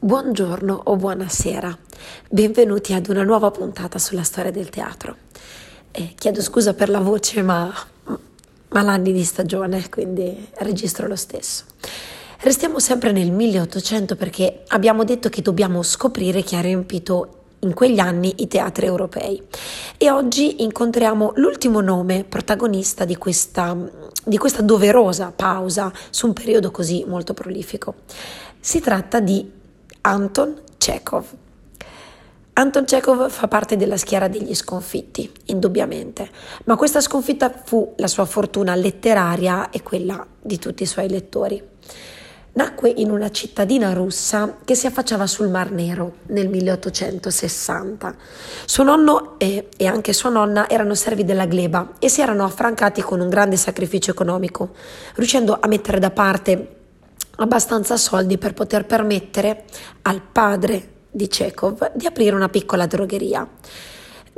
Buongiorno o buonasera, benvenuti ad una nuova puntata sulla storia del teatro. Eh, chiedo scusa per la voce, ma, ma l'anni di stagione, quindi registro lo stesso. Restiamo sempre nel 1800 perché abbiamo detto che dobbiamo scoprire chi ha riempito in quegli anni i teatri europei. E oggi incontriamo l'ultimo nome protagonista di questa, di questa doverosa pausa su un periodo così molto prolifico. Si tratta di Anton Chekhov. Anton Chekhov fa parte della schiera degli sconfitti, indubbiamente, ma questa sconfitta fu la sua fortuna letteraria e quella di tutti i suoi lettori. Nacque in una cittadina russa che si affacciava sul Mar Nero nel 1860. Suo nonno e, e, anche sua nonna erano servi della gleba e si erano affrancati con un grande sacrificio economico, riuscendo a mettere da parte abbastanza soldi per poter permettere al padre di Chekhov di aprire una piccola drogheria.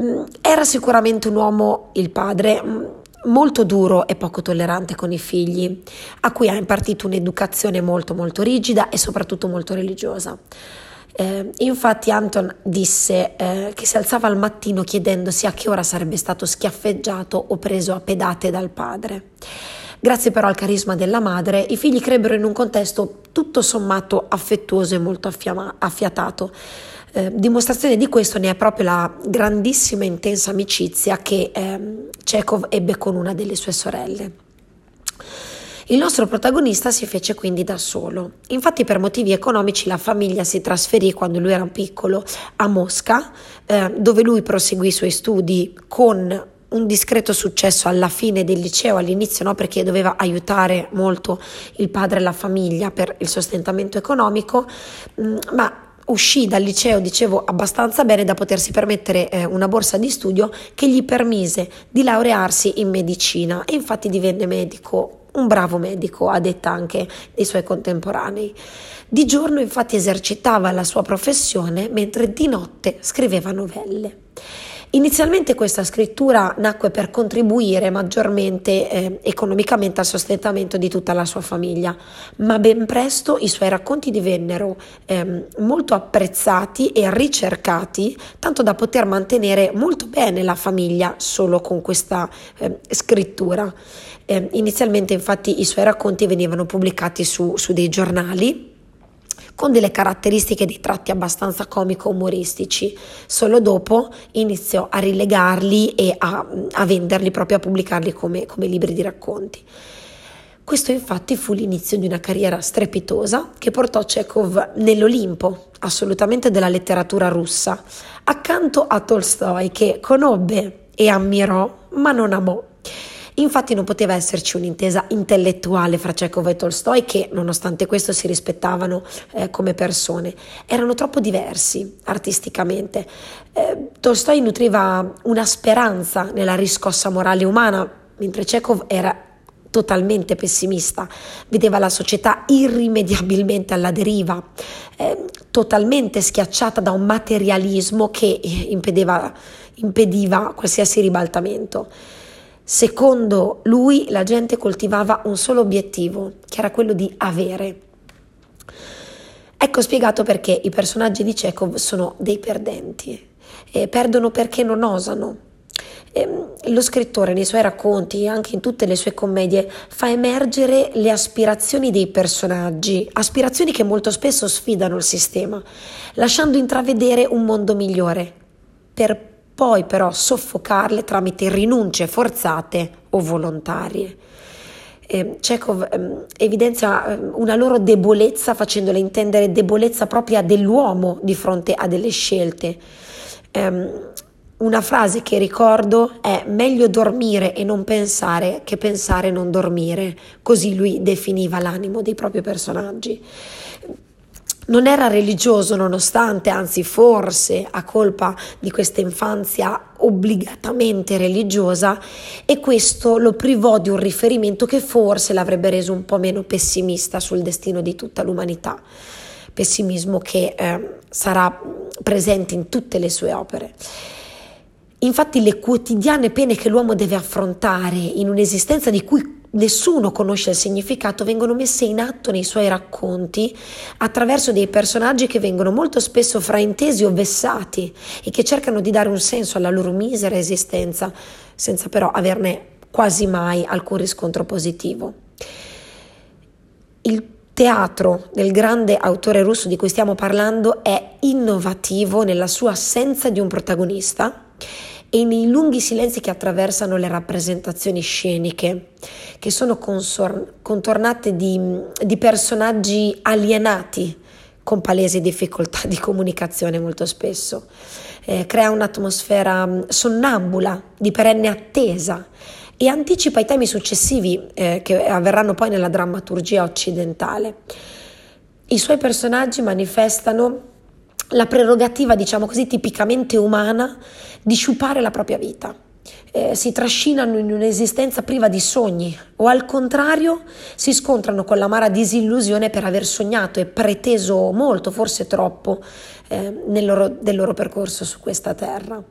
Mm, era sicuramente un uomo, il padre, mm, molto duro e poco tollerante con i figli, a cui ha impartito un'educazione molto molto rigida e soprattutto molto religiosa. Eh, infatti Anton disse eh, che si alzava al mattino chiedendosi a che ora sarebbe stato schiaffeggiato o preso a pedate dal padre. Grazie però al carisma della madre, i figli crebbero in un contesto tutto sommato affettuoso e molto affiama- affiatato. Eh, dimostrazione di questo ne è proprio la grandissima e intensa amicizia che eh, Chekhov ebbe con una delle sue sorelle. Il nostro protagonista si fece quindi da solo. Infatti per motivi economici la famiglia si trasferì quando lui era piccolo a Mosca, eh, dove lui proseguì i suoi studi con un discreto successo alla fine del liceo, all'inizio no, perché doveva aiutare molto il padre e la famiglia per il sostentamento economico, mm, ma uscì dal liceo, dicevo, abbastanza bene da potersi permettere eh, una borsa di studio che gli permise di laurearsi in medicina e infatti divenne medico un bravo medico, a detta anche dei suoi contemporanei. Di giorno infatti esercitava la sua professione, mentre di notte scriveva novelle. Inizialmente questa scrittura nacque per contribuire maggiormente eh, economicamente al sostentamento di tutta la sua famiglia, ma ben presto i suoi racconti divennero eh, molto apprezzati e ricercati, tanto da poter mantenere molto bene la famiglia solo con questa eh, scrittura. Ehm, inizialmente infatti i suoi racconti venivano pubblicati su, su dei giornali con delle caratteristiche di tratti abbastanza comico-umoristici. Solo dopo iniziò a rilegarli e a, a venderli, proprio a pubblicarli come, come libri di racconti. Questo infatti fu l'inizio di una carriera strepitosa che portò Chekhov nell'Olimpo assolutamente della letteratura russa, accanto a Tolstoi che conobbe e ammirò ma non amò. Infatti non poteva esserci un'intesa intellettuale fra Chekhov e Tolstoi che nonostante questo si rispettavano eh, come persone. Erano troppo diversi artisticamente. Eh, Tolstoi nutriva una speranza nella riscossa morale umana, mentre Chekhov era totalmente pessimista, vedeva la società irrimediabilmente alla deriva, eh, totalmente schiacciata da un materialismo che impediva, impediva qualsiasi ribaltamento. Secondo lui la gente coltivava un solo obiettivo, che era quello di avere. Ecco spiegato perché i personaggi di Chekhov sono dei perdenti, e perdono perché non osano. E ehm, lo scrittore nei suoi racconti e anche in tutte le sue commedie fa emergere le aspirazioni dei personaggi, aspirazioni che molto spesso sfidano il sistema, lasciando intravedere un mondo migliore per poi però soffocarle tramite rinunce forzate o volontarie. Eh, Chekhov eh, evidenzia eh, una loro debolezza facendole intendere debolezza propria dell'uomo di fronte a delle scelte. Ehm, una frase che ricordo è meglio dormire e non pensare che pensare e non dormire, così lui definiva l'animo dei propri personaggi non era religioso nonostante, anzi forse a colpa di questa infanzia obbligatamente religiosa e questo lo privò di un riferimento che forse l'avrebbe reso un po' meno pessimista sul destino di tutta l'umanità, pessimismo che eh, sarà presente in tutte le sue opere. Infatti le quotidiane pene che l'uomo deve affrontare in un'esistenza di cui nessuno conosce il significato, vengono messe in atto nei suoi racconti attraverso dei personaggi che vengono molto spesso fraintesi o vessati e che cercano di dare un senso alla loro misera esistenza, senza però averne quasi mai alcun riscontro positivo. Il teatro del grande autore russo di cui stiamo parlando è innovativo nella sua assenza di un protagonista e nei lunghi silenzi che attraversano le rappresentazioni sceniche, che sono consor- contornate di, di personaggi alienati con palesi difficoltà di comunicazione molto spesso. Eh, crea un'atmosfera mm, sonnambula, di perenne attesa e anticipa i temi successivi eh, che avverranno poi nella drammaturgia occidentale. I suoi personaggi manifestano la prerogativa, diciamo così, tipicamente umana di sciupare la propria vita. Eh, si trascinano in un'esistenza priva di sogni o al contrario si scontrano con l'amara disillusione per aver sognato e preteso molto, forse troppo, eh, nel loro, del loro percorso su questa terra.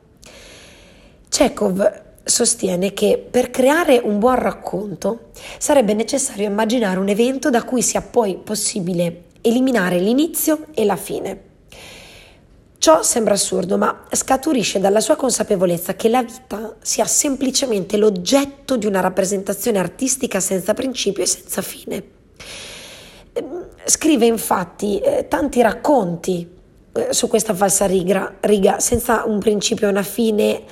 Chekhov sostiene che per creare un buon racconto sarebbe necessario immaginare un evento da cui sia poi possibile eliminare l'inizio e la fine. Ciò sembra assurdo, ma scaturisce dalla sua consapevolezza che la vita sia semplicemente l'oggetto di una rappresentazione artistica senza principio e senza fine. Ehm, scrive infatti eh, tanti racconti eh, su questa falsa riga, riga, senza un principio e una fine,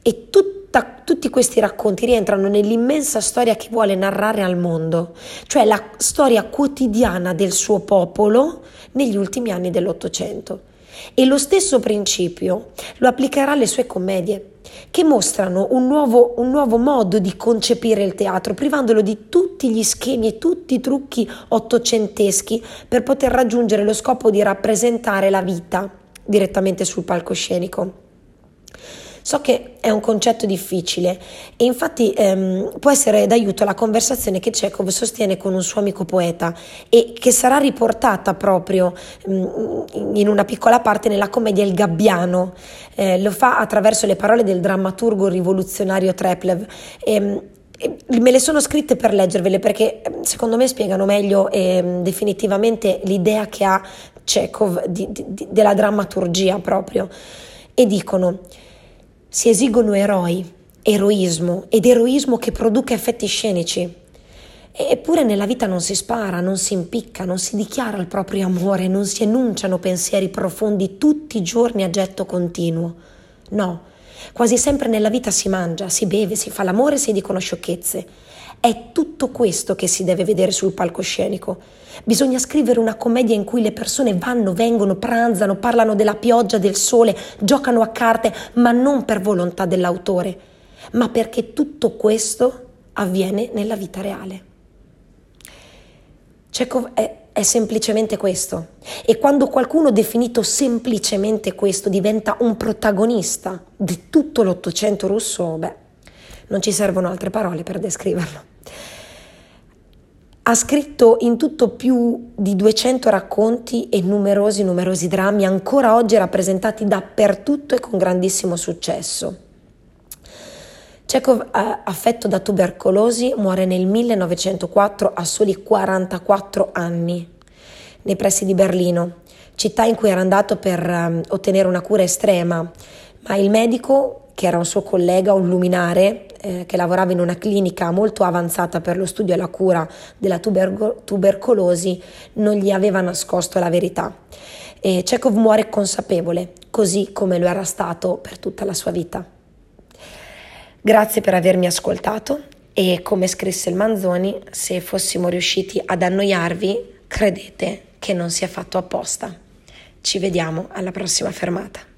e tutta, tutti questi racconti rientrano nell'immensa storia che vuole narrare al mondo, cioè la storia quotidiana del suo popolo negli ultimi anni dell'Ottocento. E lo stesso principio lo applicherà alle sue commedie, che mostrano un nuovo, un nuovo, modo di concepire il teatro, privandolo di tutti gli schemi e tutti i trucchi ottocenteschi per poter raggiungere lo scopo di rappresentare la vita direttamente sul palcoscenico. So che è un concetto difficile e infatti ehm, può essere d'aiuto la conversazione che Chekhov sostiene con un suo amico poeta e che sarà riportata proprio mh, mm, in una piccola parte nella commedia Il Gabbiano. Eh, lo fa attraverso le parole del drammaturgo rivoluzionario Treplev. E, me le sono scritte per leggervele perché ehm, secondo me spiegano meglio e ehm, definitivamente l'idea che ha Chekhov di, di, della drammaturgia proprio. E dicono si esigono eroi, eroismo ed eroismo che produca effetti scenici. Eppure nella vita non si spara, non si impicca, non si dichiara il proprio amore, non si enunciano pensieri profondi tutti i giorni a getto continuo. No, quasi sempre nella vita si mangia, si beve, si fa l'amore, si dicono sciocchezze. È tutto questo che si deve vedere sul palcoscenico. Bisogna scrivere una commedia in cui le persone vanno, vengono, pranzano, parlano della pioggia, del sole, giocano a carte, ma non per volontà dell'autore, ma perché tutto questo avviene nella vita reale. Chekhov è, è semplicemente questo. E quando qualcuno definito semplicemente questo diventa un protagonista di tutto l'Ottocento russo, beh, non ci servono altre parole per descriverlo. Ha scritto in tutto più di 200 racconti e numerosi, numerosi drammi, ancora oggi rappresentati dappertutto e con grandissimo successo. Chekhov, affetto da tubercolosi, muore nel 1904 a soli 44 anni, nei pressi di Berlino, città in cui era andato per um, ottenere una cura estrema, ma il medico che era un suo collega, un luminare, eh, che lavorava in una clinica molto avanzata per lo studio e la cura della tuberco- tubercolosi, non gli aveva nascosto la verità. E Chekhov muore consapevole, così come lo era stato per tutta la sua vita. Grazie per avermi ascoltato e come scrisse il Manzoni, se fossimo riusciti ad annoiarvi, credete che non sia fatto apposta. Ci vediamo alla prossima fermata.